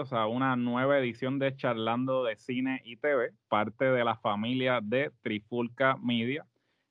bienvenidos a una nueva edición de Charlando de Cine y TV, parte de la familia de Trifulca Media.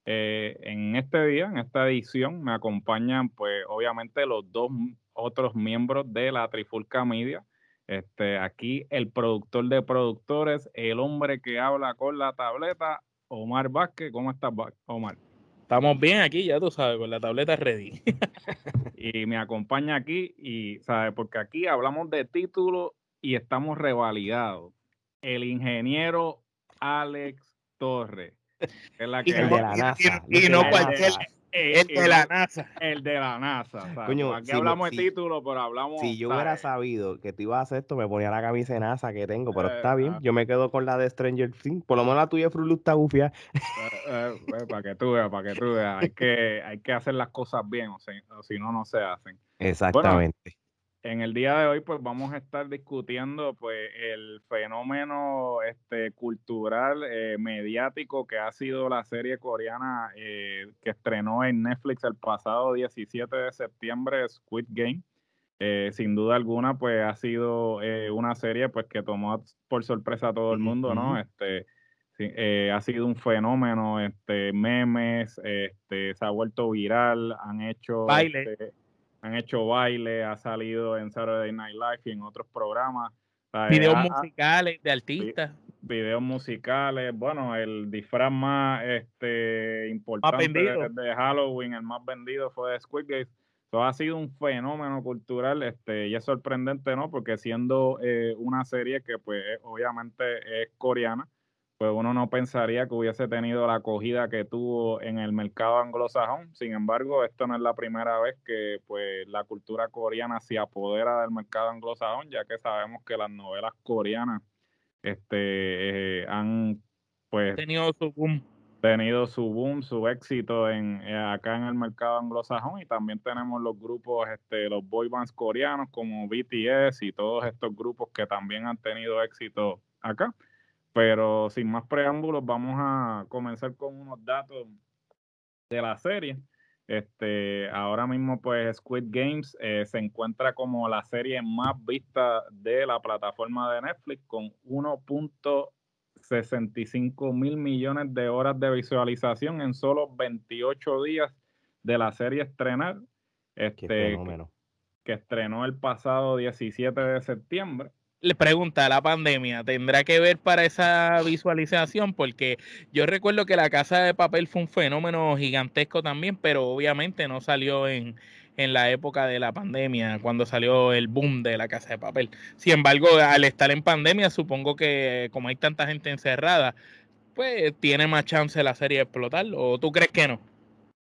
Eh, en este día, en esta edición, me acompañan, pues, obviamente, los dos otros miembros de la Trifulca Media. Este, aquí el productor de productores, el hombre que habla con la tableta, Omar Vázquez. ¿Cómo estás, Omar? Estamos bien aquí, ya tú sabes, con la tableta ready. y me acompaña aquí, y sabes, porque aquí hablamos de títulos y estamos revalidados. El ingeniero Alex Torres. Es la que y, la NASA, y, no cualquier, el de la NASA. El de la NASA. Aquí hablamos de título, pero hablamos. Si yo hubiera sabido que tú ibas a hacer esto, me ponía la camisa de NASA que tengo, pero está bien. Yo me quedo con la de Stranger Things. Por lo menos la tuya, Frulu, está bufia. Eh, eh, para que tú veas, para que tú veas. Hay que, hay que hacer las cosas bien, o, si no, no se hacen. Exactamente. En el día de hoy, pues vamos a estar discutiendo pues el fenómeno este, cultural, eh, mediático que ha sido la serie coreana eh, que estrenó en Netflix el pasado 17 de septiembre, Squid Game. Eh, sin duda alguna, pues ha sido una serie pues que tomó por sorpresa a todo el mundo, ¿no? Este, ha sido un fenómeno, este, memes, este, se ha vuelto viral, han hecho... Baile. Este, han hecho baile, ha salido en Saturday Night Live y en otros programas. Videos musicales de artistas. Videos musicales, bueno, el disfraz más este, importante de, Halloween, el más vendido fue de Squid Game. Eso ha sido un fenómeno cultural este, y es sorprendente, ¿no? Porque siendo eh, una serie que pues obviamente es coreana, pues uno no pensaría que hubiese tenido la acogida que tuvo en el mercado anglosajón. Sin embargo, esto no es la primera vez que pues la cultura coreana se apodera del mercado anglosajón, ya que sabemos que las novelas coreanas este, eh, han pues tenido su boom tenido su boom, su éxito en eh, acá en el mercado anglosajón y también tenemos los grupos, este, los boy bands coreanos como BTS y todos estos grupos que también han tenido éxito acá. Pero sin más preámbulos, vamos a comenzar con unos datos de la serie. Este, ahora mismo, pues Squid Games eh, se encuentra como la serie más vista de la plataforma de Netflix con 1.65 mil millones de horas de visualización en solo 28 días de la serie estrenar. Este, que estrenó el pasado 17 de septiembre le pregunta, ¿la pandemia tendrá que ver para esa visualización? Porque yo recuerdo que la casa de papel fue un fenómeno gigantesco también, pero obviamente no salió en, en la época de la pandemia, cuando salió el boom de la casa de papel. Sin embargo, al estar en pandemia, supongo que como hay tanta gente encerrada, pues tiene más chance la serie de explotar, ¿o tú crees que no?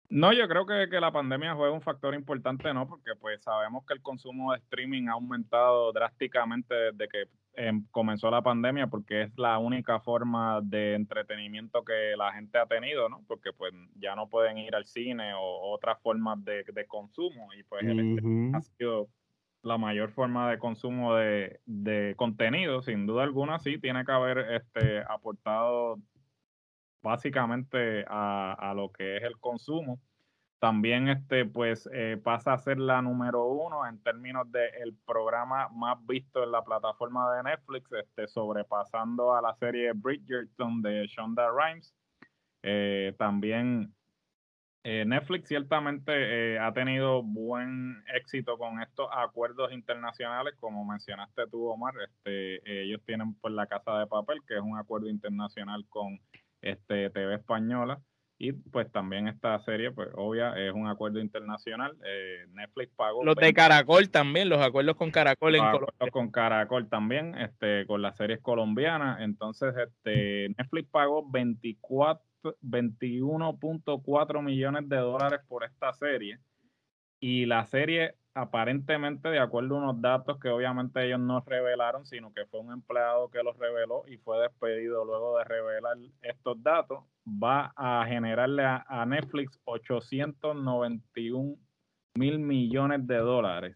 No, yo creo que, que, la pandemia juega un factor importante, ¿no? Porque pues sabemos que el consumo de streaming ha aumentado drásticamente desde que em, comenzó la pandemia, porque es la única forma de entretenimiento que la gente ha tenido, ¿no? Porque pues ya no pueden ir al cine o otras formas de, consumo y pues el ha sido la mayor forma de consumo de, de contenido, sin duda alguna, sí, tiene que haber este, aportado básicamente a, lo que es el consumo. También este, pues, eh, pasa a ser la número uno en términos del el programa más visto en la plataforma de Netflix, este, sobrepasando a la serie Bridgerton de Shonda Rhimes. Eh, también eh, Netflix ciertamente ha tenido buen éxito con estos acuerdos internacionales, como mencionaste tú, Omar. Este, ellos tienen pues la Casa de Papel, que es un acuerdo internacional con este, TV Española. Y pues también esta serie, pues obvia, es un acuerdo internacional. Eh, Netflix pagó. Los de Caracol también, los acuerdos con Caracol en Colombia. Con Caracol también, este, con las series colombianas. Entonces, este, Netflix pagó 24, 21.4 millones de dólares por esta serie. Y la serie aparentemente, de acuerdo a unos datos que obviamente ellos no revelaron, sino que fue un empleado que los reveló y fue despedido luego de revelar estos datos, va a generarle a, Netflix 891 mil millones de dólares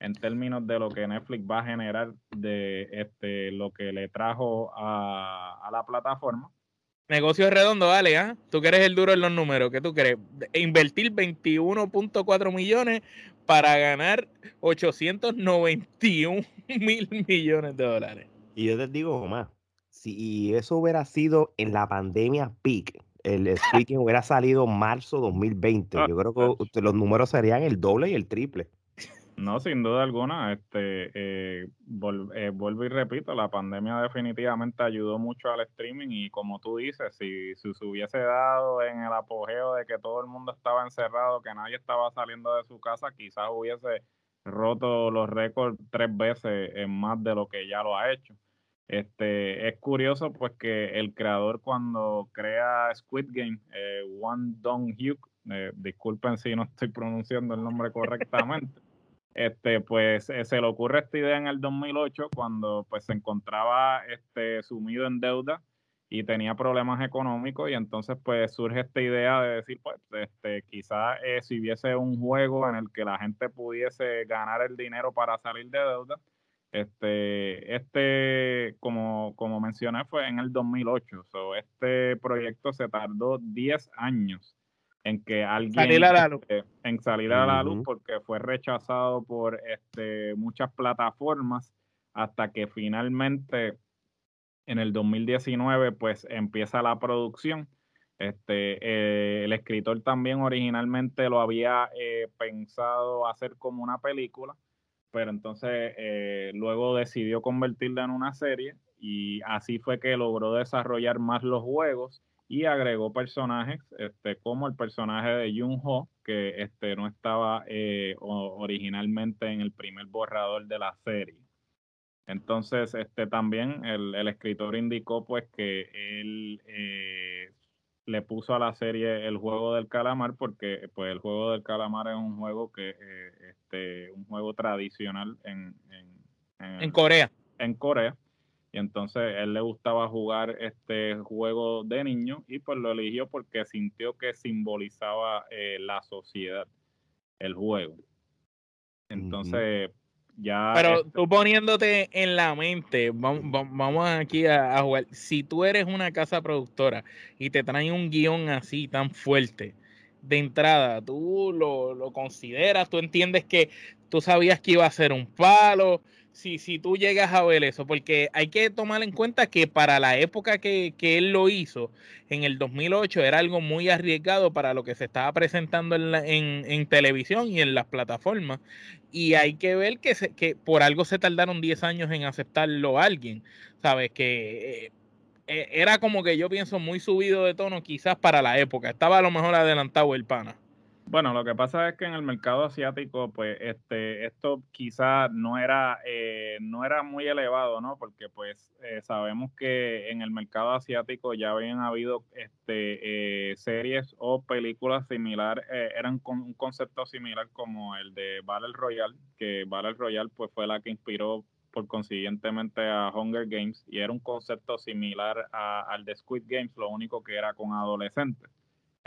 en términos de lo que Netflix va a generar de este lo que le trajo a, a la plataforma. Negocio redondo, vale, ¿ah? Tú que eres el duro en los números, ¿qué tú crees? Invertir 21.4 millones para ganar 891 mil millones de dólares. Y yo te digo, más, si eso hubiera sido en la pandemia peak, el speaking hubiera salido marzo 2020, yo creo que los números serían el doble y el triple. No, sin duda alguna. Este, eh, eh, vuelvo y repito, la pandemia definitivamente ayudó mucho al streaming y como tú dices, si, se hubiese dado en el apogeo de que todo el mundo estaba encerrado, que nadie estaba saliendo de su casa, quizás hubiese roto los récords tres veces en más de lo que ya lo ha hecho. Este, es curioso pues que el creador cuando crea Squid Game, eh, One Dong Hyuk, eh, disculpen si no estoy pronunciando el nombre correctamente, este, pues eh, se le ocurre esta idea en el 2008 cuando pues se encontraba este, sumido en deuda y tenía problemas económicos y entonces pues surge esta idea de decir pues este quizás eh, si hubiese un juego en el que la gente pudiese ganar el dinero para salir de deuda este este como como mencioné fue en el 2008 so, este proyecto se tardó 10 años en que alguien a la luz. Este, en salir a la luz porque fue rechazado por este, muchas plataformas hasta que finalmente en el 2019 pues empieza la producción. Este, eh, el escritor también originalmente lo había eh, pensado hacer como una película, pero entonces eh, luego decidió convertirla en una serie y así fue que logró desarrollar más los juegos y agregó personajes este, como el personaje de Jung Ho, que este, no estaba eh, originalmente en el primer borrador de la serie. Entonces, este, también el, escritor indicó pues que él eh, le puso a la serie el juego del calamar porque pues el juego del calamar es un juego que eh, este, un juego tradicional en, en Corea. En Corea y entonces él le gustaba jugar este juego de niño y pues lo eligió porque sintió que simbolizaba eh, la sociedad, el juego. Entonces, ya... Pero tú poniéndote en la mente, vamos, aquí a, jugar, si tú eres una casa productora y te traen un guion así tan fuerte, de entrada, tú lo, lo consideras, tú entiendes que tú sabías que iba a ser un palo, si, si tú llegas a ver eso, porque hay que tomar en cuenta que para la época que, él lo hizo, en el 2008, era algo muy arriesgado para lo que se estaba presentando en, en, televisión y en las plataformas. Y hay que ver que, que por algo se tardaron 10 años en aceptarlo a alguien. ¿Sabes? Que eh, eh, era como que yo pienso muy subido de tono quizás para la época. Estaba a lo mejor adelantado el pana. Bueno, lo que pasa es que en el mercado asiático, pues, este, esto quizá no era, eh, no era muy elevado, ¿no? Porque, pues, eh, sabemos que en el mercado asiático ya habían habido, este, eh, series o películas similares, eran con un concepto similar como el de Battle Royale, que Battle Royale, pues, fue la que inspiró por consiguientemente a Hunger Games y era un concepto similar al de Squid Games, lo único que era con adolescentes.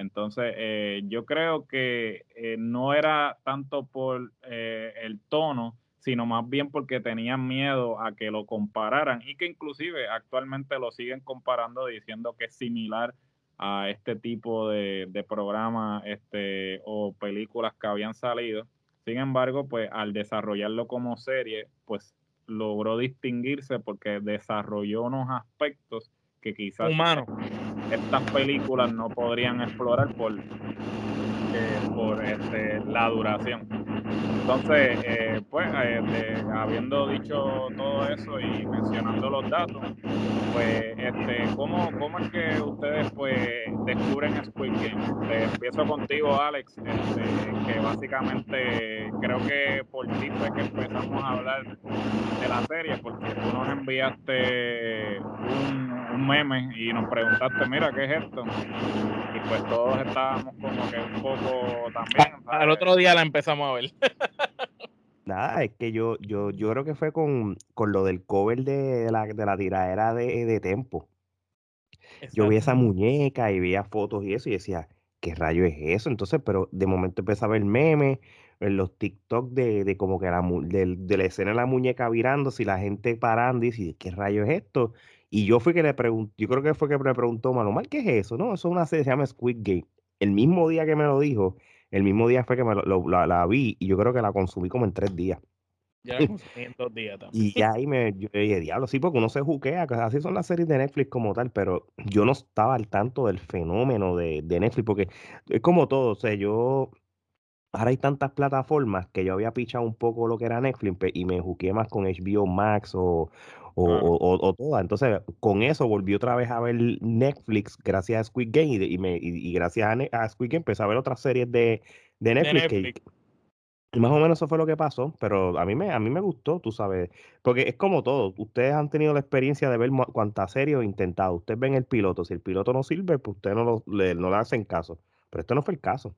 Entonces, eh, yo creo que eh, no era tanto por eh, el tono, sino más bien porque tenían miedo a que lo compararan y que inclusive actualmente lo siguen comparando diciendo que es similar a este tipo de, programas este, o películas que habían salido. Sin embargo, pues al desarrollarlo como serie, pues logró distinguirse porque desarrolló unos aspectos que quizás estas películas no podrían explorar por, eh, por este, la duración. Entonces, eh, pues, eh, habiendo dicho todo eso y mencionando los datos, pues, este, ¿cómo, ¿cómo es que ustedes, pues, descubren Squid Game? empiezo contigo, Alex, este, que básicamente creo que por ti fue que empezamos a hablar de la serie, porque tú nos enviaste un, un meme y nos preguntaste, mira, ¿qué es esto? Y pues todos estábamos como que un poco también. Al otro día la empezamos a ver. Nada, es que yo, yo, yo creo que fue con, lo del cover de la, de la tiradera de, de Tempo. Yo vi esa muñeca y veía fotos y eso y decía, ¿qué rayo es eso? Entonces, pero de momento empecé a ver memes en los TikTok de, de como que la, de, la escena de la muñeca virando, si la gente parando y dice, ¿qué rayo es esto? Y yo fui que le pregunté, yo creo que fue que me preguntó, Malomar, ¿qué es eso? No, eso es una serie, se llama Squid Game. El mismo día que me lo dijo, el mismo día fue que me la, vi y yo creo que la consumí como en tres días. Ya la consumí en dos días también. Y ya ahí me yo dije, diablo, sí, porque uno se juquea, así son las series de Netflix como tal, pero yo no estaba al tanto del fenómeno de, de Netflix, porque es como todo, o sea, yo ahora hay tantas plataformas que yo había pichado un poco lo que era Netflix y me juqué más con HBO Max o, o, todas. Entonces, con eso volví otra vez a ver Netflix gracias a Squid Game y, me, y, gracias a, Squid Game empecé a ver otras series de, Netflix. y más o menos eso fue lo que pasó, pero a mí me, a mí me gustó, tú sabes, porque es como todo, ustedes han tenido la experiencia de ver cuántas series he intentado, ustedes ven el piloto, si el piloto no sirve, pues ustedes no, le, no le hacen caso, pero esto no fue el caso.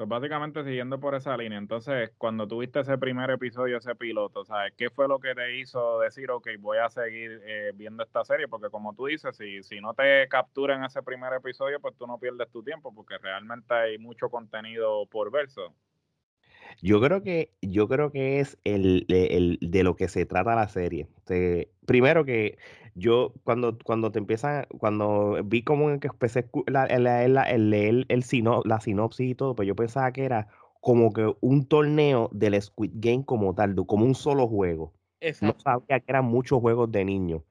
Pues básicamente siguiendo por esa línea, entonces cuando tuviste ese primer episodio, ese piloto, ¿sabes? ¿Qué fue lo que te hizo decir, ok, voy a seguir eh, viendo esta serie? Porque como tú dices, si, si no te capturan ese primer episodio, pues tú no pierdes tu tiempo, porque realmente hay mucho contenido por verso. Yo creo que, yo creo que es el, de lo que se trata la serie. primero que yo cuando, cuando te empiezan, cuando vi como que empecé la, el, leer el sino, la sinopsis y todo, pues yo pensaba que era como que un torneo del Squid Game como tal, como un solo juego. No sabía que eran muchos juegos de niños.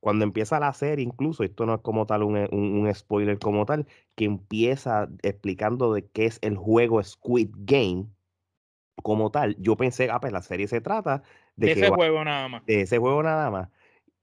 Cuando empieza la serie, incluso, esto no es como tal un, un, spoiler como tal, que empieza explicando de qué es el juego Squid Game como tal, yo pensé, ah, pues la serie se trata de, ese juego nada más. De ese juego nada más.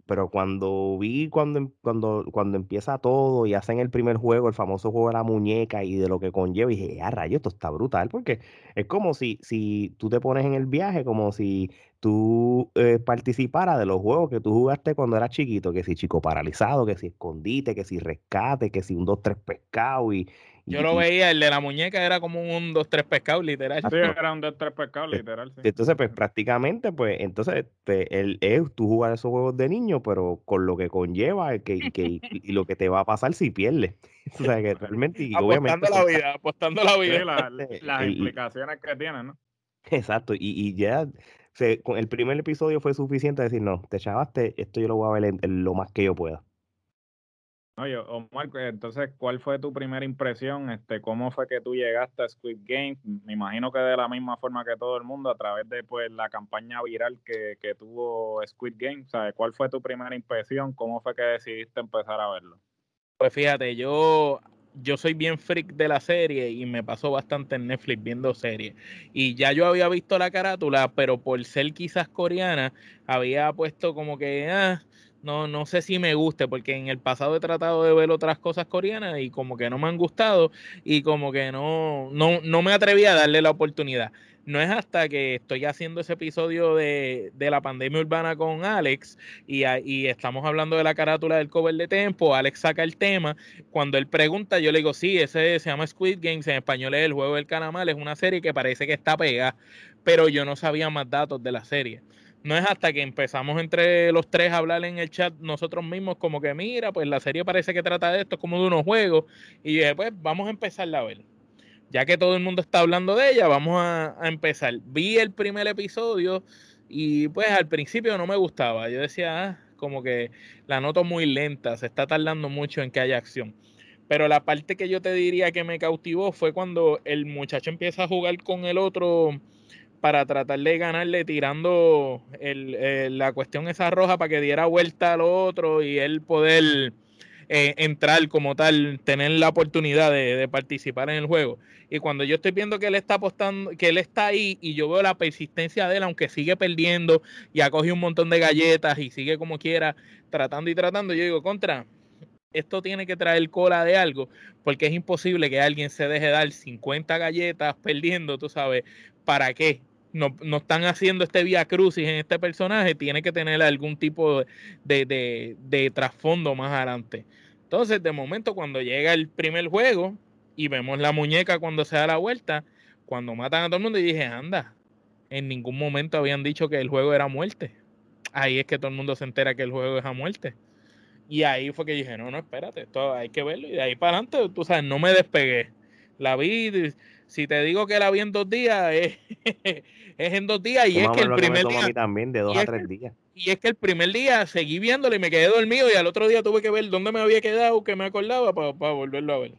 Pero cuando vi cuando, em, cuando, cuando empieza todo y hacen el primer juego, el famoso juego de la muñeca y de lo que conlleva, dije, ah, rayo, esto está brutal, porque es como si, si tú te pones en el viaje, como si tú eh, participaras de los juegos que tú jugaste cuando eras chiquito, que si chico paralizado, que si escondite, que si rescate, que si un dos, tres pescado y, yo lo veía, el de la muñeca era como un 2-3 pescados, literal. Sí, era un 2-3 pescados, literal. Sí. Entonces, pues prácticamente, pues, entonces, pues, el, es tú jugar esos juegos de niño, pero con lo que conlleva que, que, y, lo que te va a pasar si pierdes. O sea, que realmente. Y apostando la vida, apostando la vida. las implicaciones que tiene, ¿no? Exacto, y, y ya. con el primer episodio fue suficiente decir, no, te chavaste, esto yo lo voy a ver en lo más que yo pueda. Oye, Omar, pues, entonces, ¿cuál fue tu primera impresión? Este, ¿Cómo fue que tú llegaste a Squid Game? Me imagino que de la misma forma que todo el mundo, a través de pues, la campaña viral que, que tuvo Squid Game. ¿Sabes? ¿Cuál fue tu primera impresión? ¿Cómo fue que decidiste empezar a verlo? Pues fíjate, yo, yo soy bien freak de la serie y me pasó bastante en Netflix viendo series. Y ya yo había visto la carátula, pero por ser quizás coreana, había puesto como que... Ah, no, no sé si me guste, porque en el pasado he tratado de ver otras cosas coreanas y como que no me han gustado y como que no, no, no me atreví a darle la oportunidad. No es hasta que estoy haciendo ese episodio de, la pandemia urbana con Alex y, y, estamos hablando de la carátula del cover de Tempo, Alex saca el tema, cuando él pregunta yo le digo, sí, ese se llama Squid Games, en español es El Juego del Canamal, es una serie que parece que está pegada, pero yo no sabía más datos de la serie no es hasta que empezamos entre los tres a hablar en el chat nosotros mismos como que mira, pues la serie parece que trata de esto como de unos juegos y dije, pues vamos a empezar a ver. Ya que todo el mundo está hablando de ella, vamos a, empezar. Vi el primer episodio y pues al principio no me gustaba. Yo decía, ah, como que la noto muy lenta, se está tardando mucho en que haya acción. Pero la parte que yo te diría que me cautivó fue cuando el muchacho empieza a jugar con el otro para tratar de ganarle tirando la cuestión esa roja para que diera vuelta al otro y él poder eh, entrar como tal, tener la oportunidad de, participar en el juego. Y cuando yo estoy viendo que él está apostando, que él está ahí y yo veo la persistencia de él, aunque sigue perdiendo y ha cogido un montón de galletas y sigue como quiera tratando y tratando, yo digo, contra, esto tiene que traer cola de algo, porque es imposible que alguien se deje dar 50 galletas perdiendo, tú sabes, ¿para qué? No, no, están haciendo este vía crucis en este personaje, tiene que tener algún tipo de, trasfondo más adelante. Entonces, de momento, cuando llega el primer juego y vemos la muñeca cuando se da la vuelta, cuando matan a todo el mundo, y dije, anda, en ningún momento habían dicho que el juego era muerte. Ahí es que todo el mundo se entera que el juego es a muerte. Y ahí fue que dije, no, no, espérate, esto hay que verlo. Y de ahí para adelante, tú sabes, no me despegué. La vi, si te digo que la vi en dos días, es, en dos días. Y es que el primer día. también, de dos a tres días. Y es que el primer día seguí viéndolo y me quedé dormido. Y al otro día tuve que ver dónde me había quedado, que me acordaba, para, volverlo a ver.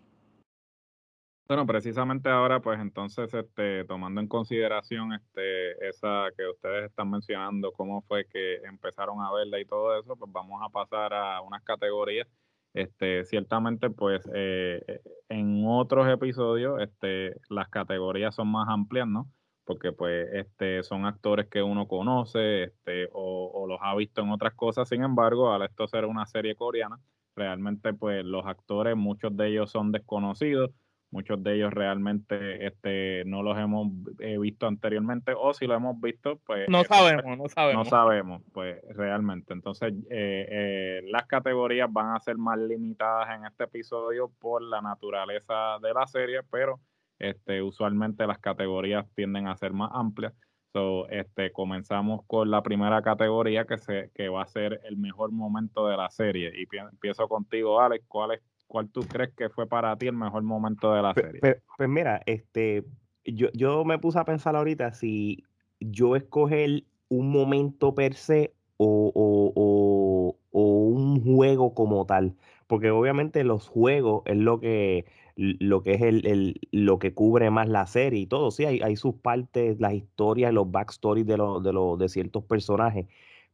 Bueno, precisamente ahora, pues entonces, este, tomando en consideración este, esa que ustedes están mencionando, cómo fue que empezaron a verla y todo eso, pues vamos a pasar a unas categorías. Este, ciertamente, pues eh, eh, en otros episodios, este, las categorías son más amplias, ¿no? Porque pues este, son actores que uno conoce este, o, o los ha visto en otras cosas. Sin embargo, al esto ser una serie coreana, realmente pues los actores, muchos de ellos son desconocidos Muchos de ellos realmente este, no los hemos eh, visto anteriormente o si lo hemos visto, pues... No sabemos, no sabemos. No sabemos, pues realmente. Entonces, eh, eh, las categorías van a ser más limitadas en este episodio por la naturaleza de la serie, pero este, usualmente las categorías tienden a ser más amplias. So, este, comenzamos con la primera categoría que, se, que va a ser el mejor momento de la serie. Y empiezo contigo, Alex. ¿Cuál es ¿cuál tú crees que fue para ti el mejor momento de la serie? Pues, mira, este, yo, yo me puse a pensar ahorita si yo escoger un momento per se o, o, un juego como tal. Porque obviamente los juegos es lo que, lo que es el, lo que cubre más la serie y todo. Sí, hay, hay sus partes, las historias, los backstories de, los, de, los, de ciertos personajes.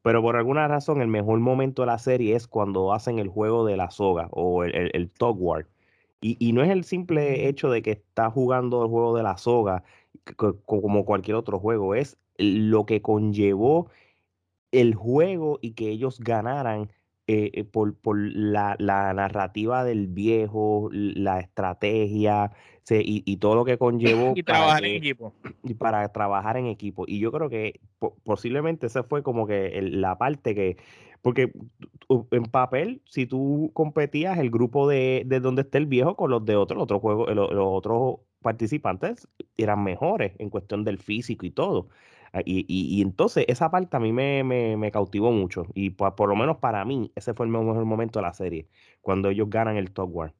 Pero por alguna razón, el mejor momento de la serie es cuando hacen el juego de la soga o el, el, Talk War. Y, no es el simple hecho de que está jugando el juego de la soga como cualquier otro juego, es lo que conllevó el juego y que ellos ganaran eh, eh, por, la, narrativa del viejo, la estrategia y, todo lo que conllevó. y trabajar en equipo. Y para trabajar en equipo. Y yo creo que posiblemente esa fue como que la parte que. Porque en papel, si tú competías el grupo de, de donde esté el viejo con los de otros, otros juegos, los otros participantes eran mejores en cuestión del físico y todo. Ah, y, entonces esa parte a mí me, cautivó mucho. Y por, lo menos para mí, ese fue el mejor momento de la serie, cuando ellos ganan el Top War.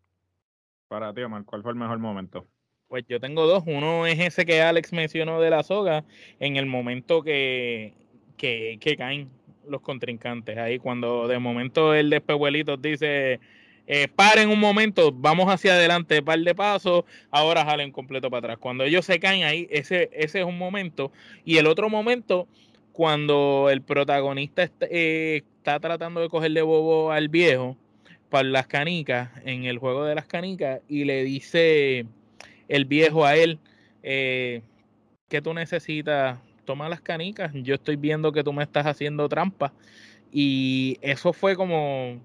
Para ti, Omar, ¿cuál fue el mejor momento? Pues yo tengo dos. Uno es ese que Alex mencionó de la soga, en el momento que, que, que caen los contrincantes. Ahí cuando de momento el despehuelito dice eh, paren un momento, vamos hacia adelante, par de pasos, ahora jalen completo para atrás. Cuando ellos se caen ahí, ese, ese es un momento. Y el otro momento, cuando el protagonista eh, está, tratando de cogerle bobo al viejo para las canicas, en el juego de las canicas, y le dice el viejo a él, eh, que tú necesitas? Toma las canicas, yo estoy viendo que tú me estás haciendo trampa. Y eso fue como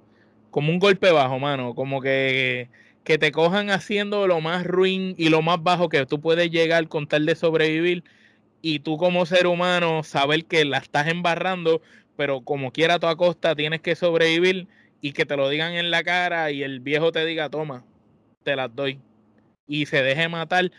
como un golpe bajo, mano, como que, que te cojan haciendo lo más ruin y lo más bajo que tú puedes llegar con tal de sobrevivir y tú como ser humano saber que la estás embarrando, pero como quiera a toda costa tienes que sobrevivir y que te lo digan en la cara y el viejo te diga, toma, te las doy. Y se deje matar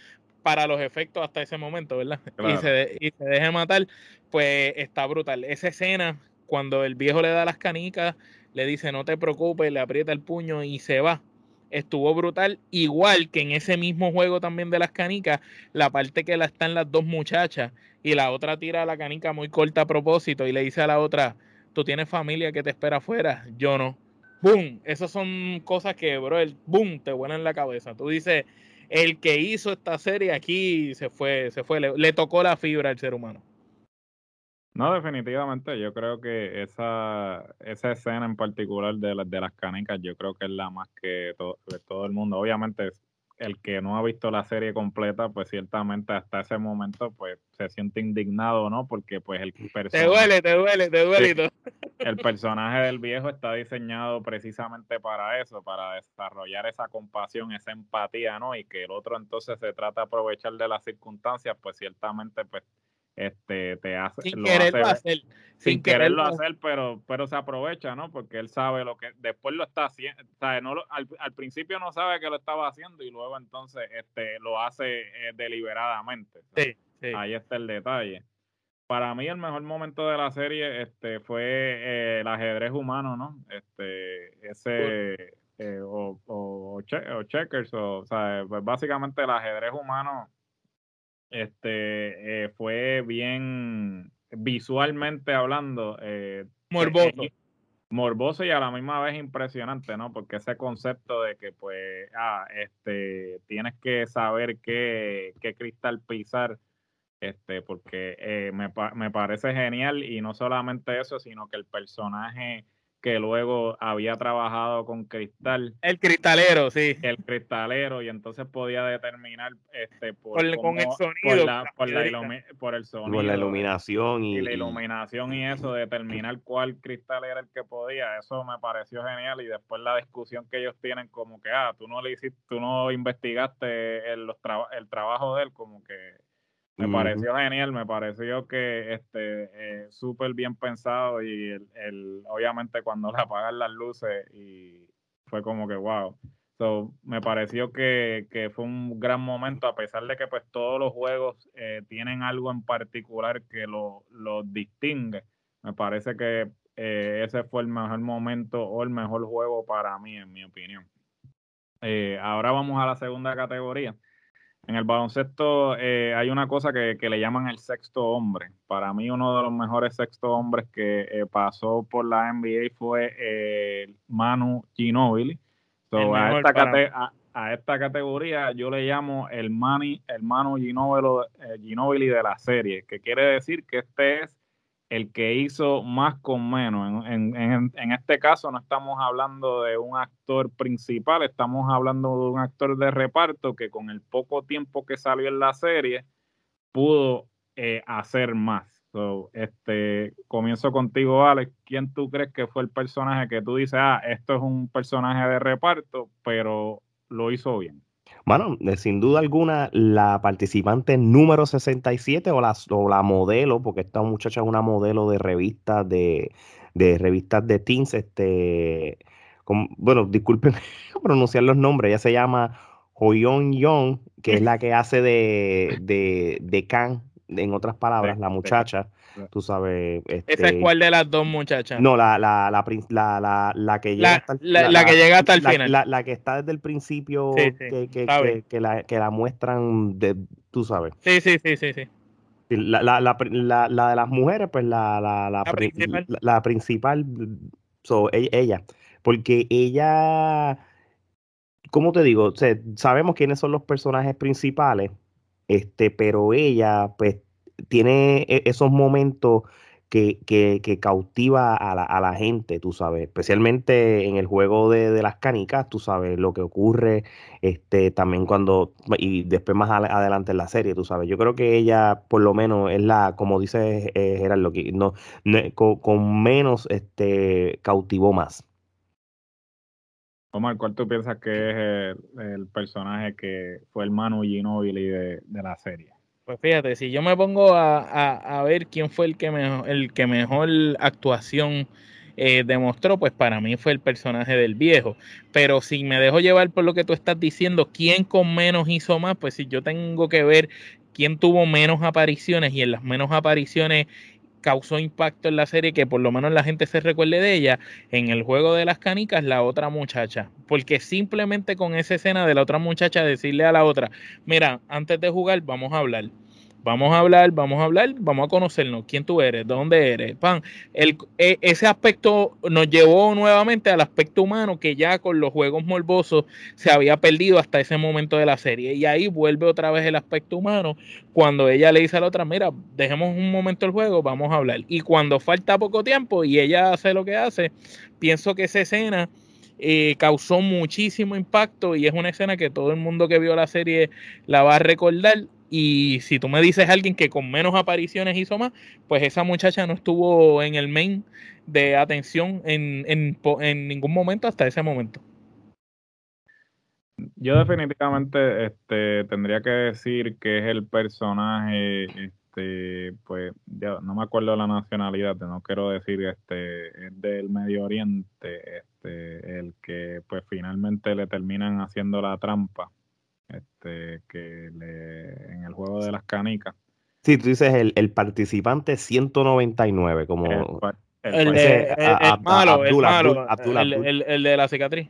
para los efectos hasta ese momento, ¿verdad? Y, se, y se deje matar, pues está brutal. Esa escena, cuando el viejo le da las canicas le dice no te preocupes, le aprieta el puño y se va. Estuvo brutal, igual que en ese mismo juego también de las canicas, la parte que la están las dos muchachas y la otra tira la canica muy corta a propósito y le dice a la otra, tú tienes familia que te espera afuera, yo no. ¡Boom! Esas son cosas que, bro, el boom te vuelan en la cabeza. Tú dices, el que hizo esta serie aquí se fue, se fue, le tocó la fibra al ser humano. No, definitivamente, yo creo que esa, esa escena en particular de, de las canicas, yo creo que es la más que de todo el mundo. Obviamente, el que no ha visto la serie completa, pues ciertamente hasta ese momento, pues se siente indignado, ¿no? Porque pues el personaje... Te duele, te duele, te duele. el personaje del viejo está diseñado precisamente para eso, para desarrollar esa compasión, esa empatía, ¿no? Y que el otro entonces se trata de aprovechar de las circunstancias, pues ciertamente, pues este te hace sin quererlo hacer sin, quererlo, hacer. pero pero se aprovecha no porque él sabe lo que después lo está haciendo no al, principio no sabe que lo estaba haciendo y luego entonces este lo hace eh, deliberadamente sí, ahí está el detalle. Para mí el mejor momento de la serie este fue eh, el ajedrez humano no este ese eh, o, o, checkers o, o sea pues básicamente el ajedrez humano este eh, fue bien visualmente hablando. Eh, Morboso. morboso y a la misma vez impresionante, ¿no? Porque ese concepto de que, pues, ah, este, tienes que saber qué, qué cristal pisar, este, porque eh, me, me parece genial y no solamente eso, sino que el personaje que luego había trabajado con cristal. El cristalero, sí. El cristalero, y entonces podía determinar este por, con el sonido. Por, el sonido. la iluminación y, la iluminación y eso, determinar cuál cristal era el que podía. Eso me pareció genial. Y después la discusión que ellos tienen, como que, ah, tú no le hiciste, tú no investigaste el, los el trabajo de él, como que me pareció genial, me pareció que este eh, súper bien pensado y el, obviamente cuando le apagan las luces y fue como que wow. So, me pareció que, fue un gran momento, a pesar de que pues todos los juegos eh, tienen algo en particular que los lo distingue. Me parece que eh, ese fue el mejor momento o el mejor juego para mí, en mi opinión. ahora vamos a la segunda categoría en el baloncesto eh, hay una cosa que, le llaman el sexto hombre. Para mí uno de los mejores sexto hombres que eh, pasó por la NBA fue eh, Manu Ginobili. a, esta a, esta categoría yo le llamo el, Mani, el Manu Ginobili de la serie, que quiere decir que este es el que hizo más con menos. En, en, en, este caso no estamos hablando de un actor principal, estamos hablando de un actor de reparto que con el poco tiempo que salió en la serie pudo eh, hacer más. este, comienzo contigo, Alex. ¿Quién tú crees que fue el personaje que tú dices, ah, esto es un personaje de reparto, pero lo hizo bien? Bueno, sin duda alguna, la participante número 67 o la, o la modelo, porque esta muchacha es una modelo de revistas de, de revistas de teens, este, bueno, disculpen pronunciar los nombres, ella se llama Hoyon Young, que es la que hace de, de, de Khan, en otras palabras, la muchacha tú sabes. Este, ¿Esa es este cuál de las dos muchachas? No, la, la, la, la, la que llega hasta el, la, que llega hasta el final. La, que está desde el principio, que, que, que, que, la, que la muestran, de, tú sabes. Sí, sí, sí, sí. sí. La, la, la, la, de las mujeres, pues la, la, la, principal, la principal so, e, ella, porque ella, ¿cómo te digo? O sea, sabemos quiénes son los personajes principales, este, pero ella, pues, tiene e, esos momentos que, que, cautiva a la, a la, gente, tú sabes, especialmente en el juego de, las canicas, tú sabes lo que ocurre, este, también cuando, y después más adelante en la serie, tú sabes, yo creo que ella por lo menos es la, como dice eh, Gerardo, que no, con, menos este, cautivó más. Omar, ¿cuál tú piensas que es el, personaje que fue el Manu Ginobili de, de la serie? Pues fíjate, si yo me pongo a, ver quién fue el que mejor, el que mejor actuación eh, demostró, pues para mí fue el personaje del viejo. Pero si me dejo llevar por lo que tú estás diciendo, quién con menos hizo más, pues si yo tengo que ver quién tuvo menos apariciones y en las menos apariciones causó impacto en la serie, que por lo menos la gente se recuerde de ella, en el juego de las canicas, la otra muchacha. Porque simplemente con esa escena de la otra muchacha decirle a la otra, mira, antes de jugar vamos a hablar. Vamos a hablar, vamos a hablar, vamos a conocernos. ¿Quién tú eres? ¿Dónde eres? Pan. E, ese aspecto nos llevó nuevamente al aspecto humano que ya con los juegos morbosos se había perdido hasta ese momento de la serie. Y ahí vuelve otra vez el aspecto humano cuando ella le dice a la otra, mira, dejemos un momento el juego, vamos a hablar. Y cuando falta poco tiempo y ella hace lo que hace, pienso que esa escena... Eh, causó muchísimo impacto y es una escena que todo el mundo que vio la serie la va a recordar y si tú me dices alguien que con menos apariciones hizo más, pues esa muchacha no estuvo en el main de atención en, en, ningún momento hasta ese momento. Yo definitivamente este, tendría que decir que es el personaje, este, pues ya no me acuerdo la nacionalidad, no quiero decir este, es del Medio Oriente, este, el que pues finalmente le terminan haciendo la trampa este, que le, en el juego de las canicas. Sí, tú dices el, el participante 199, como... El, de, el, malo, el malo, el, de la cicatriz.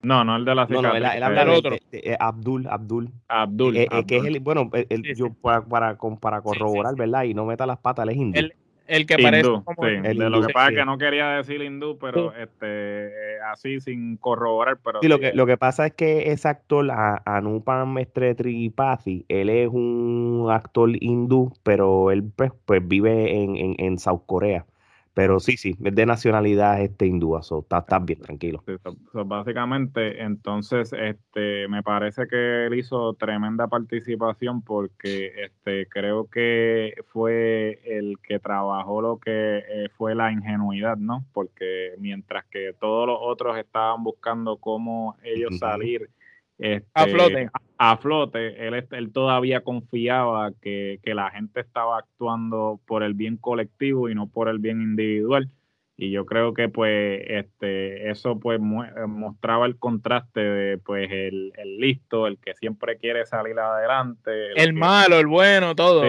No, no el de la cicatriz. No, no, el, otro. Abdul, Abdul. Abdul. Eh, eh, que es el, bueno, el, yo para, para, para corroborar, ¿verdad? Y no meta las patas, él es hindú. El que parece como sí. de lo que pasa es que no quería decir hindú, pero este así sin corroborar, pero sí, lo que lo que pasa es que ese actor Anupam Tripathi, él es un actor hindú, pero él pues, pues vive en, en, en South Corea. Pero sí, sí, es de nacionalidad este hindú, so, estás bien tranquilo. básicamente, entonces, este, me parece que él hizo tremenda participación porque este, creo que fue el que trabajó lo que eh, fue la ingenuidad, ¿no? Porque mientras que todos los otros estaban buscando cómo ellos salir este, a flote. A, flote, él, él todavía confiaba que, la gente estaba actuando por el bien colectivo y no por el bien individual. Y yo creo que pues este eso pues mostraba el contraste de pues el, listo, el que siempre quiere salir adelante. El, malo, el bueno, todo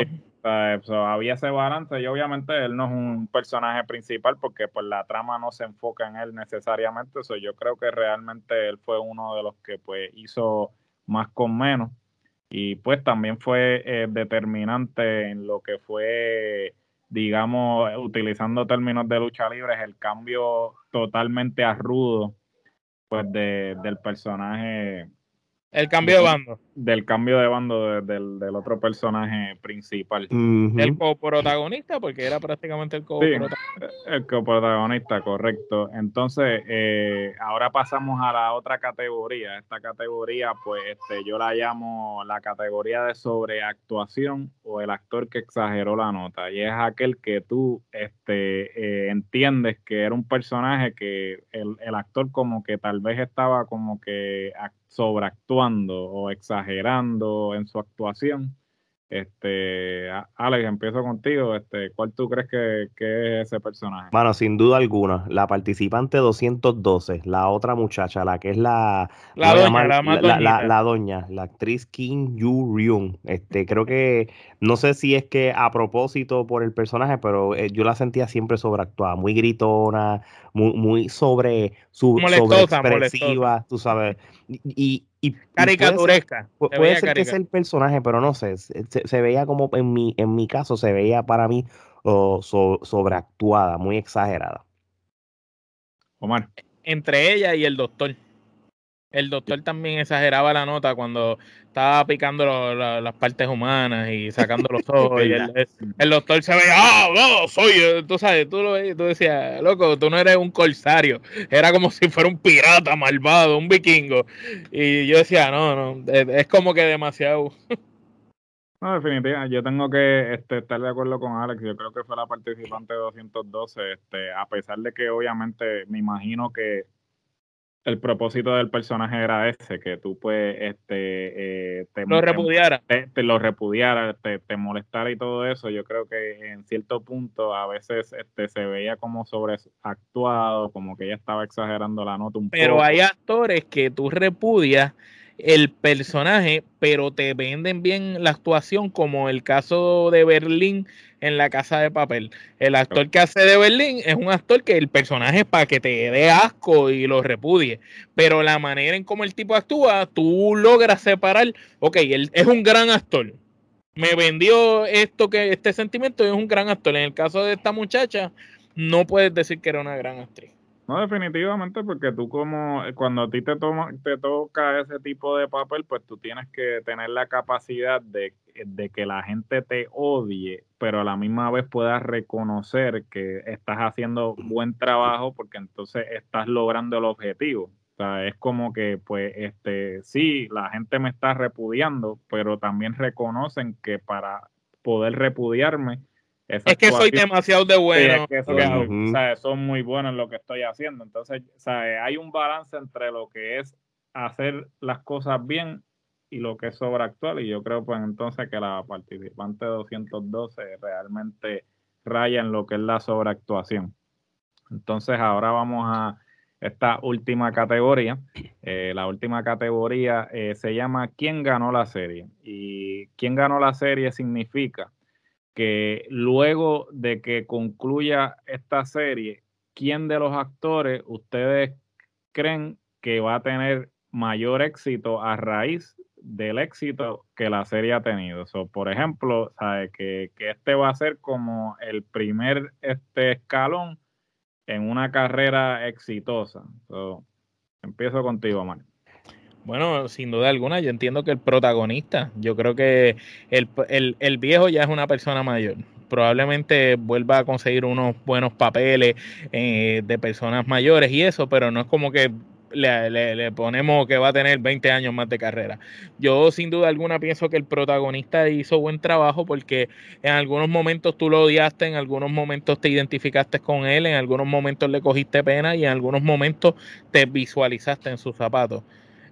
había ese balance y obviamente él no es un personaje principal porque pues la trama no se enfoca en él necesariamente, eso yo creo que realmente él fue uno de los que pues hizo más con menos. Y pues también fue eh, determinante en lo que fue digamos utilizando términos de lucha libre el cambio totalmente a rudo pues de, del personaje el cambio de bando. Del cambio de bando del, otro personaje principal. El coprotagonista, porque era prácticamente el coprotagonista. el coprotagonista, correcto. Entonces, eh, ahora pasamos a la otra categoría. Esta categoría, pues, este, yo la llamo la categoría de sobreactuación o el actor que exageró la nota. Y es aquel que tú este, eh, entiendes que era un personaje que el, el actor como que tal vez estaba como que sobreactuando o exagerando en su actuación. Este, Alex, empiezo contigo. Este, ¿Cuál tú crees que, es ese personaje? Bueno, sin duda alguna, la participante 212, la otra muchacha, la que es la la, doña, la, doña, la actriz Kim Yu Ryung. Este, creo que no sé si es que a propósito por el personaje, pero eh, yo la sentía siempre sobreactuada, muy gritona, muy, muy sobre, su, expresiva, tú sabes. Y, y caricaturesca. Puede ser, que es el personaje, pero no sé, se, veía como en mi, en mi caso, se veía para mí sobreactuada, muy exagerada. Omar. Entre ella y el doctor. El doctor también exageraba la nota cuando estaba picando las partes humanas y sacando los ojos. y el, doctor se veía, ah, no, soy, eh", tú sabes, tú lo ves, tú decías, loco, tú no eres un corsario. Era como si fuera un pirata malvado, un vikingo. Y yo decía, no, no, es, como que demasiado. No, definitivamente, yo tengo que este, estar de acuerdo con Alex. Yo creo que fue la participante de 212. Este, a pesar de que, obviamente, me imagino que el propósito del personaje era ese, que tú pues este eh, te, lo repudiara. Te, lo repudiara, te, te, molestara y todo eso. Yo creo que en cierto punto a veces este se veía como sobreactuado, como que ella estaba exagerando la nota un poco. Pero hay actores que tú repudias el personaje, pero te venden bien la actuación, como el caso de Berlín en La Casa de Papel. El actor que hace de Berlín es un actor que el personaje es para que te dé asco y lo repudie, pero la manera en cómo el tipo actúa, tú logras separar, ok, él es un gran actor. Me vendió esto que este sentimiento es un gran actor. En el caso de esta muchacha, no puedes decir que era una gran actriz. No, definitivamente, porque tú como cuando a ti te, toma, te toca ese tipo de papel, pues tú tienes que tener la capacidad de, que la gente te odie, pero a la misma vez puedas reconocer que estás haciendo buen trabajo porque entonces estás logrando el objetivo. O sea, es como que, pues, este, sí, la gente me está repudiando, pero también reconocen que para poder repudiarme, es que soy demasiado de bueno. son muy buenos en lo que estoy haciendo. Entonces, hay un balance entre lo que es hacer las cosas bien y lo que es sobreactuar. Y yo creo, pues, entonces que la participante 212 realmente raya en lo que es la sobreactuación. Entonces, ahora vamos a esta última categoría. Eh, la última categoría eh, se llama ¿Quién ganó la serie? Y ¿Quién ganó la serie? significa que luego de que concluya esta serie, ¿quién de los actores ustedes creen que va a tener mayor éxito a raíz del éxito que la serie ha tenido. por ejemplo, sabe que, este va a ser como el primer este escalón en una carrera exitosa. empiezo contigo, Mario. Bueno, sin duda alguna, yo entiendo que el protagonista, yo creo que el, viejo ya es una persona mayor. Probablemente vuelva a conseguir unos buenos papeles eh, de personas mayores y eso, pero no es como que le, ponemos que va a tener 20 años más de carrera. Yo sin duda alguna pienso que el protagonista hizo buen trabajo porque en algunos momentos tú lo odiaste, en algunos momentos te identificaste con él, en algunos momentos le cogiste pena y en algunos momentos te visualizaste en sus zapatos.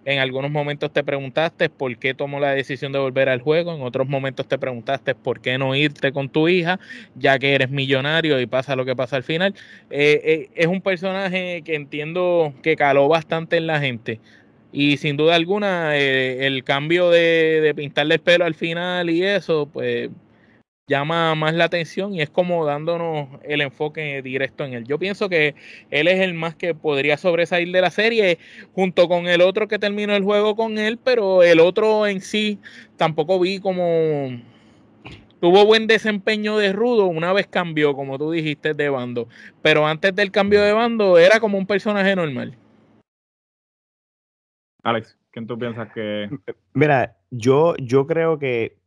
En algunos momentos te preguntaste por qué tomó la decisión de volver al juego, en otros momentos te preguntaste por qué no irte con tu hija, ya que eres millonario y pasa lo que pasa al final. Eh, eh, es un personaje que entiendo que caló bastante en la gente. Y sin duda alguna, eh, el cambio de, de pintarle el pelo al final y eso, pues llama más la atención y es como dándonos el enfoque directo en él. Yo pienso que él es el más que podría sobresalir de la serie junto con el otro que terminó el juego con él, pero el otro en sí tampoco vi como tuvo buen desempeño de rudo, una vez cambió, como tú dijiste, de bando, pero antes del cambio de bando era como un personaje normal. Alex, ¿quién tú piensas que...? Mira, yo, yo creo que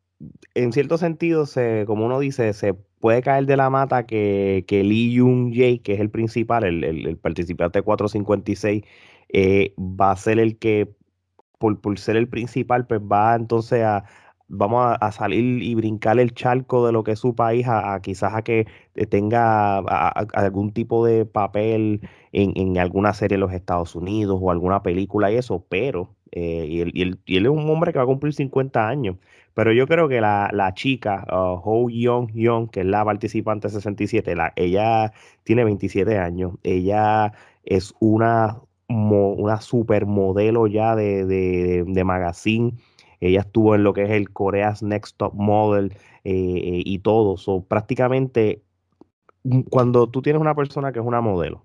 en cierto sentido, se, como uno dice, se puede caer de la mata que, que Lee Jung Jae, que es el principal, el, el, participante 456, eh, va a ser el que, por, ser el principal, pues va entonces a, vamos a, salir y brincar el charco de lo que es su país a, quizás a que tenga algún tipo de papel en, en, alguna serie en los Estados Unidos o alguna película y eso, pero, eh, y, él, y, él, y él es un hombre que va a cumplir 50 años. Pero yo creo que la, la chica, uh, Ho Young Young, que es la participante 67, la, ella tiene 27 años. Ella es una, una supermodelo ya de, de, magazine. Ella estuvo en lo que es el Korea's Next Top Model eh, eh, y todo. So, prácticamente, mm, cuando tú tienes una persona que es una modelo,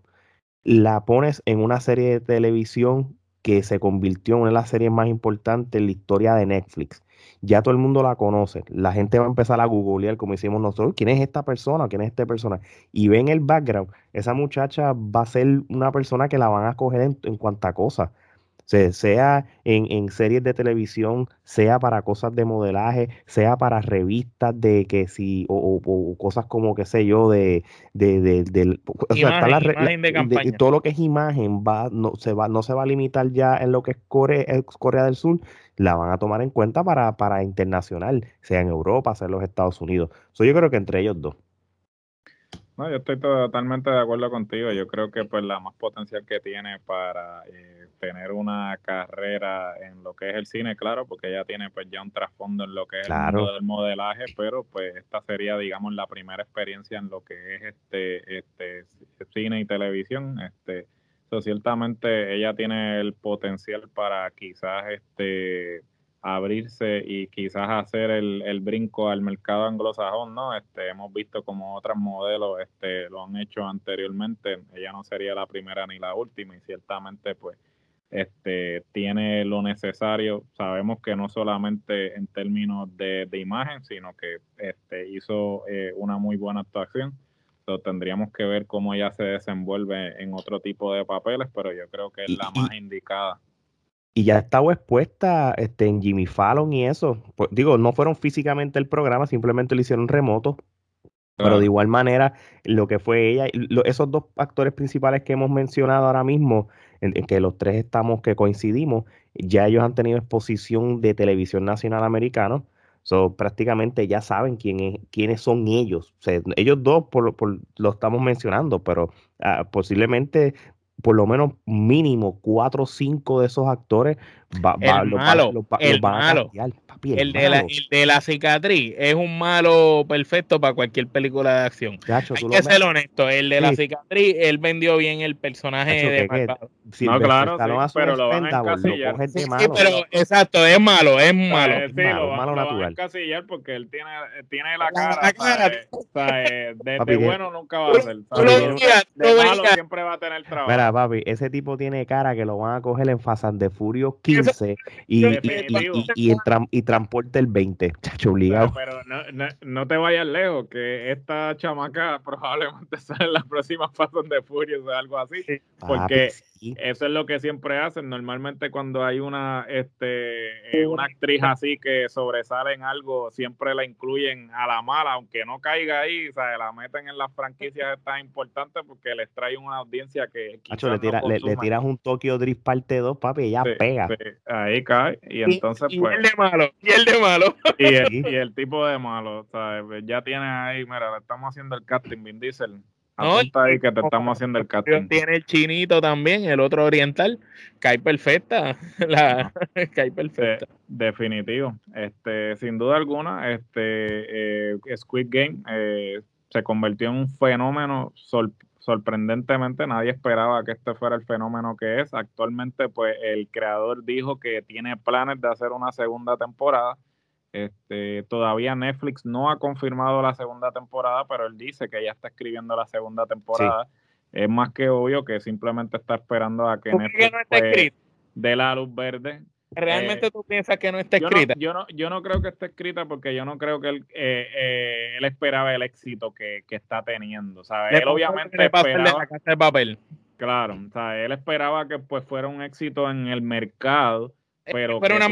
la pones en una serie de televisión que se convirtió en una de las series más importantes en la historia de Netflix ya todo el mundo la conoce. La gente va a empezar a googlear, como hicimos nosotros, quién es esta persona, quién es esta persona. Y ven el background, esa muchacha va a ser una persona que la van a coger en, en cuanta cosa sea en, series de televisión, sea para cosas de modelaje, sea para revistas de que si, o, cosas como, qué sé yo, de, de, de, todo lo que es imagen va, no, se va, no se va a limitar ya en lo que es Corea, Corea del Sur, la van a tomar en cuenta para, para internacional, sea en Europa, sea en los Estados Unidos. So, yo creo que entre ellos dos. No, yo estoy totalmente de acuerdo contigo. Yo creo que pues la más potencial que tiene para eh, tener una carrera en lo que es el cine, claro, porque ella tiene pues ya un trasfondo en lo que es el mundo del modelaje, pero pues esta sería, digamos, la primera experiencia en lo que es este, este cine y televisión. Este, ciertamente ella tiene el potencial para quizás este abrirse y quizás hacer el, el, brinco al mercado anglosajón, ¿no? Este, hemos visto como otros modelos este, lo han hecho anteriormente, ella no sería la primera ni la última y ciertamente pues este, tiene lo necesario, sabemos que no solamente en términos de, de imagen, sino que este, hizo eh, una muy buena actuación, entonces tendríamos que ver cómo ella se desenvuelve en otro tipo de papeles, pero yo creo que es la más indicada y ya estaba expuesta este, en Jimmy Fallon y eso. Pues, digo, no fueron físicamente el programa, simplemente lo hicieron remoto. Pero de igual manera, lo que fue ella, esos dos actores principales que hemos mencionado ahora mismo, en, que los tres estamos, que coincidimos, ya ellos han tenido exposición de televisión nacional americana. So, prácticamente ya saben quién es, quiénes son ellos. ellos dos por, por, lo estamos mencionando, pero ah, posiblemente por lo menos mínimo cuatro o cinco de esos actores va, el malo, el malo. el, de La, de la cicatriz es un malo perfecto para cualquier película de acción. Hay que ser honesto, el de la cicatriz, él vendió bien el personaje de No, claro, pero lo van a encasillar. Sí, pero exacto, es malo, es malo. Sí, malo, lo, van, a encasillar porque él tiene, tiene la cara. de, bueno nunca va a ser. de, malo siempre va a tener trabajo. Mira, papi, ese tipo tiene cara que lo van a coger en Fasan de Furio 15 y, y, y, y, transporte el 20. Chacho, obligado. Pero, no, no, te vayas lejos, que esta chamaca probablemente sale en la próxima Fasan de Furio o algo así. Porque eso es lo que siempre hacen. Normalmente cuando hay una, este, eh, una actriz así que sobresale en algo, siempre la incluyen a la mala, aunque no caiga ahí, o sea, la meten en las franquicias tan importantes porque les trae una audiencia que le, le, tiras un Tokyo Drift parte 2, papi, y ya pega. ahí cae. Y entonces, y, pues. el de malo, y el de malo. Y el, tipo de malo, o sea, ya tienes ahí, mira, le estamos haciendo el casting, Vin Diesel ahí que te estamos haciendo el casting. Tiene el chinito también, el otro oriental. Cae perfecta. La, cae perfecta. definitivo. Este, sin duda alguna, este eh, Squid Game eh, se convirtió en un fenómeno sorprendentemente. Nadie esperaba que este fuera el fenómeno que es. Actualmente, pues el creador dijo que tiene planes de hacer una segunda temporada este, todavía Netflix no ha confirmado la segunda temporada, pero él dice que ya está escribiendo la segunda temporada. Es más que obvio que simplemente está esperando a que Netflix no dé la luz verde. ¿Realmente eh, tú piensas que no está escrita? Yo no, yo no, creo que esté escrita porque yo no creo que él, eh, eh, él esperaba el éxito que, está teniendo. Él obviamente esperaba... Papel. Claro, o sea, él esperaba que pues fuera un éxito en el mercado, pero que una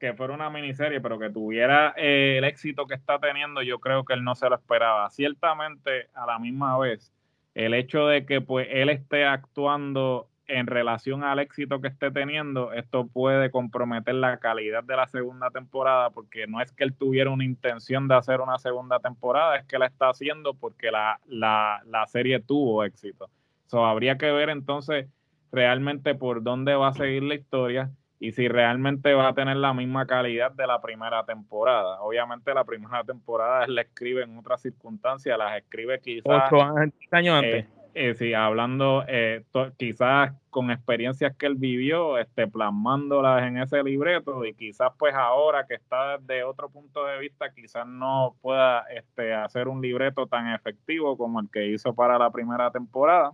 que fuera una miniserie, pero que tuviera eh, el éxito que está teniendo, yo creo que él no se lo esperaba. Ciertamente, a la misma vez, el hecho de que pues él esté actuando en relación al éxito que esté teniendo, esto puede comprometer la calidad de la segunda temporada, porque no es que él tuviera una intención de hacer una segunda temporada, es que la está haciendo porque la, la, la serie tuvo éxito. So, habría que ver entonces realmente por dónde va a seguir la historia y si realmente va a tener la misma calidad de la primera temporada. Obviamente la primera temporada él la escribe en otras circunstancias, las escribe quizás... Ocho años antes. Eh, eh, sí, hablando eh, quizás con experiencias que él vivió, este, plasmándolas en ese libreto y quizás pues ahora que está desde otro punto de vista, quizás no pueda este, hacer un libreto tan efectivo como el que hizo para la primera temporada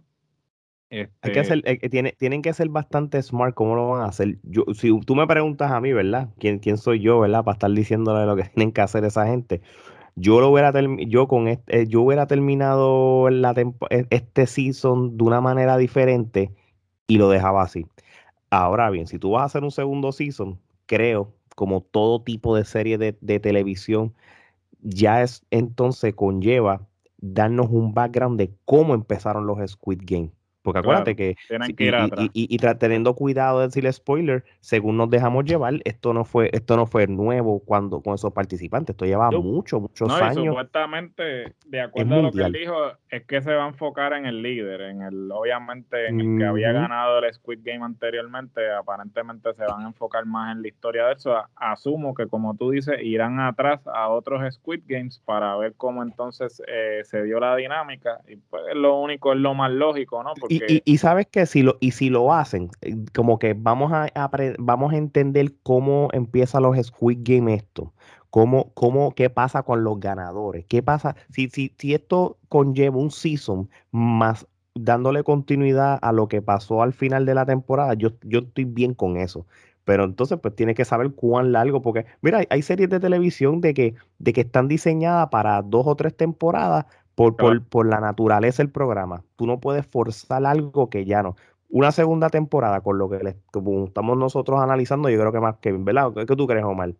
hay que hacer, este eh, tiene, tienen que ser bastante smart cómo lo van a hacer. Yo, si tú me preguntas a mí, ¿verdad? ¿Quién, quién soy yo, ¿verdad? Para estar diciéndole lo que tienen que hacer esa gente. Yo lo hubiera yo con este, yo hubiera terminado la e, este season de una manera diferente y lo dejaba así. Ahora bien, si tú vas a hacer un segundo season, creo, como todo tipo de serie de, de televisión, ya es entonces conlleva darnos un background de cómo empezaron los Squid Game porque acuérdate que, y, teniendo cuidado de decirle spoiler, según nos dejamos llevar, esto no fue esto no fue nuevo cuando con esos participantes, esto lleva muchos, muchos no, años. supuestamente, de acuerdo a lo que él dijo, es que se va a enfocar en el líder, en el, obviamente, en el que había ganado el Squid Game anteriormente, aparentemente se van a enfocar más en la historia de eso. Asumo que como tú dices, irán atrás a otros Squid Games para ver cómo entonces eh, se dio la dinámica, y pues lo único, es lo más lógico, ¿no? Porque y, sabes que si lo, y si lo hacen, eh, como que vamos a, vamos a entender cómo empiezan los Squid Game esto. Cómo, cómo, qué pasa con los ganadores, qué pasa, si, si, si esto conlleva un season más dándole continuidad a lo que pasó al final de la temporada, yo, yo estoy bien con eso. Pero entonces, pues tiene que saber cuán largo, porque, mira, hay, hay, series de televisión de que, de que están diseñadas para dos o tres temporadas, por, por, la naturaleza del programa. Tú no puedes forzar algo que ya no. Una segunda temporada, con lo que estamos nosotros analizando, yo creo que más que, ¿verdad? ¿Qué tú crees, Omar?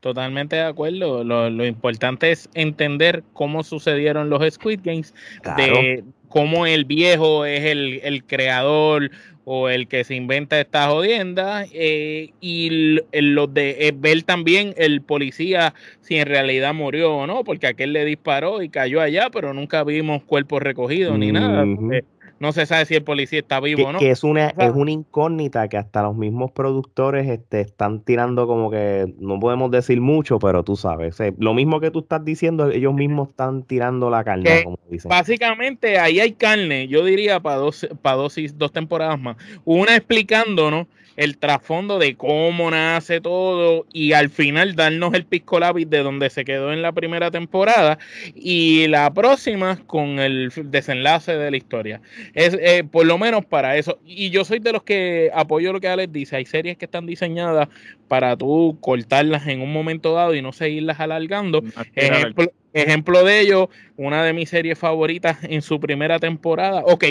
Totalmente de acuerdo. Lo, importante es entender cómo sucedieron los Squid Games, de cómo el viejo es el, el creador o el que se inventa esta jodienda eh, y los de ver también el policía si en realidad murió o no, porque aquel le disparó y cayó allá, pero nunca vimos cuerpos recogidos ni nada. No se sabe si el policía está vivo o no. Que es una, es una incógnita que hasta los mismos productores este, están tirando como que no podemos decir mucho, pero tú sabes. lo mismo que tú estás diciendo, ellos mismos están tirando la carne, como dicen. Básicamente ahí hay carne, yo diría para dos, para dos, dos temporadas más. Una explicándonos el trasfondo de cómo nace todo y al final darnos el pisco lápiz de donde se quedó en la primera temporada y la próxima con el desenlace de la historia. Es eh, por lo menos para eso. Y yo soy de los que apoyo lo que Alex dice. Hay series que están diseñadas para tú cortarlas en un momento dado y no seguirlas alargando. Ejemplo, ejemplo de ello, una de mis series favoritas en su primera temporada. Ok,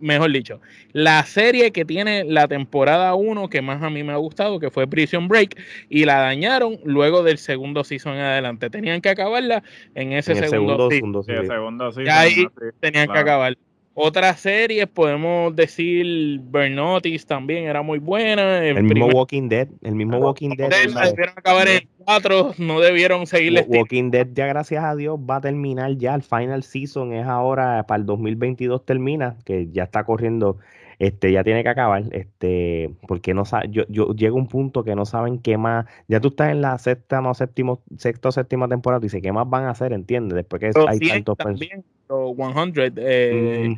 mejor dicho, la serie que tiene la temporada 1 que más a mí me ha gustado, que fue Prison Break, y la dañaron luego del segundo season en adelante. Tenían que acabarla en ese segundo, segundo, segundo, season. Y ahí tenían que acabarla. Otras series, podemos decir Bernotis también era muy buena. El, mismo Walking Dead, el mismo Walking Dead. Debieron acabar en cuatro, no debieron seguirle. Walking Dead ya gracias a Dios va a terminar ya, el final season es ahora para el 2022 termina, que ya está corriendo este, ya tiene que acabar, este, porque no yo, yo llego a un punto que no saben qué más, ya tú estás en la séptima o séptimo, sexta o séptima temporada, y dice qué más van a hacer, ¿entiendes? Después que hay tantos también, 100, eh,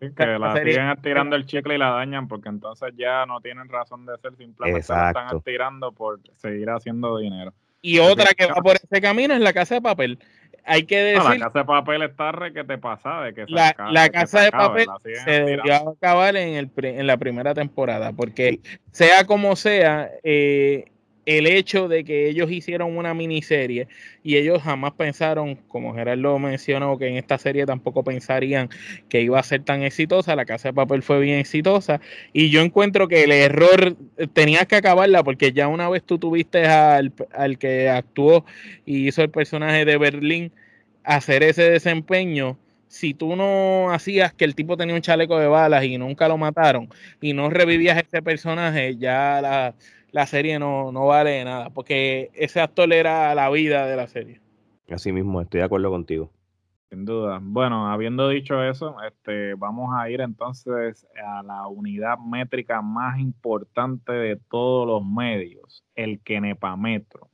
sí, que la siguen estirando el chicle y la dañan, porque entonces ya no tienen razón de ser, simplemente están estirando por seguir haciendo dinero. Y otra que va por ese camino es la casa de papel hay que decir. la casa de papel está re que te pasa de que la, la casa de papel se debió acabar en, el, en la primera temporada, porque sea como sea, eh, el hecho de que ellos hicieron una miniserie y ellos jamás pensaron, como Gerardo mencionó, que en esta serie tampoco pensarían que iba a ser tan exitosa, la casa de papel fue bien exitosa y yo encuentro que el error eh, tenías que acabarla porque ya una vez tú tuviste al, al que actuó y hizo el personaje de Berlín hacer ese desempeño, si tú no hacías que el tipo tenía un chaleco de balas y nunca lo mataron y no revivías ese personaje, ya la la serie no, no vale nada, porque ese actor era la vida de la serie. Así mismo, estoy de acuerdo contigo. Sin duda. Bueno, habiendo dicho eso, este, vamos a ir entonces a la unidad métrica más importante de todos los medios, el Kenepametro.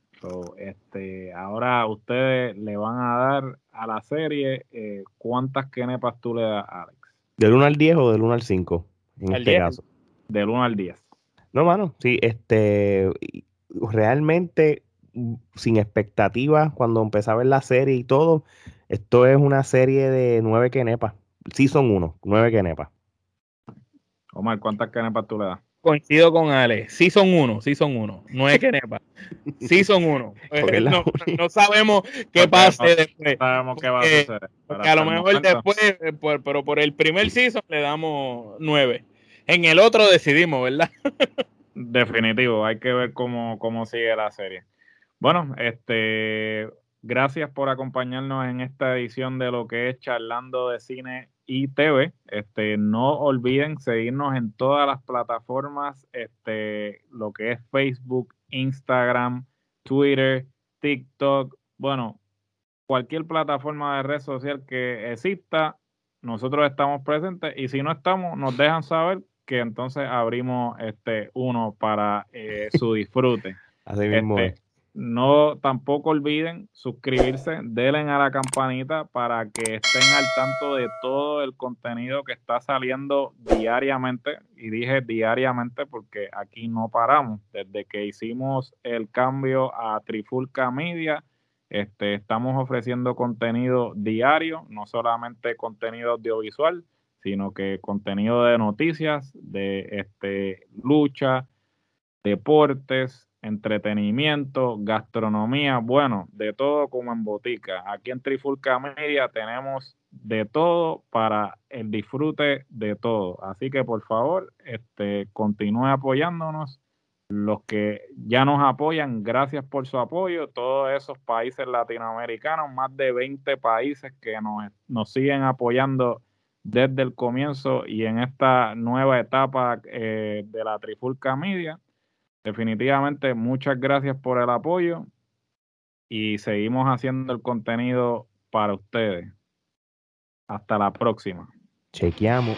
este, ahora ustedes le van a dar a la serie eh, cuántas Kenepas tú le das, Alex. ¿Del 1 al 10 o del 1 al 5? En este caso. Del 1 al 10. No, mano, sí, este, realmente sin expectativas cuando empecé a ver la serie y todo, esto es una serie de nueve quenepas. son uno, nueve quenepas. Omar, ¿cuántas quenepas tú le das? Coincido con Ale, sí son uno, sí son uno, nueve quenepas. Sí son uno. no, no, sabemos qué pase después. Sabemos qué va a suceder. a lo mejor después, eh, pero por el primer season le damos nueve. En el otro decidimos, ¿verdad? Definitivo, hay que ver cómo, cómo sigue la serie. Bueno, este, gracias por acompañarnos en esta edición de lo que es Charlando de Cine y TV. Este, no olviden seguirnos en todas las plataformas, este, lo que es Facebook, Instagram, Twitter, TikTok, bueno, cualquier plataforma de red social que exista, nosotros estamos presentes y si no estamos, nos dejan saber que entonces abrimos este uno para eh, su disfrute. Así mismo este, No tampoco olviden suscribirse, denle a la campanita para que estén al tanto de todo el contenido que está saliendo diariamente. Y dije diariamente porque aquí no paramos. Desde que hicimos el cambio a Trifulca Media, este, estamos ofreciendo contenido diario, no solamente contenido audiovisual, sino que contenido de noticias, de este, lucha, deportes, entretenimiento, gastronomía, bueno, de todo como en botica. Aquí en Trifulca Media tenemos de todo para el disfrute de todo. Así que por favor, este, continúe apoyándonos. Los que ya nos apoyan, gracias por su apoyo. Todos esos países latinoamericanos, más de 20 países que nos, nos siguen apoyando desde el comienzo y en esta nueva etapa eh, de la Trifulca Media. Definitivamente, muchas gracias por el apoyo y seguimos haciendo el contenido para ustedes. Hasta la próxima. Chequeamos.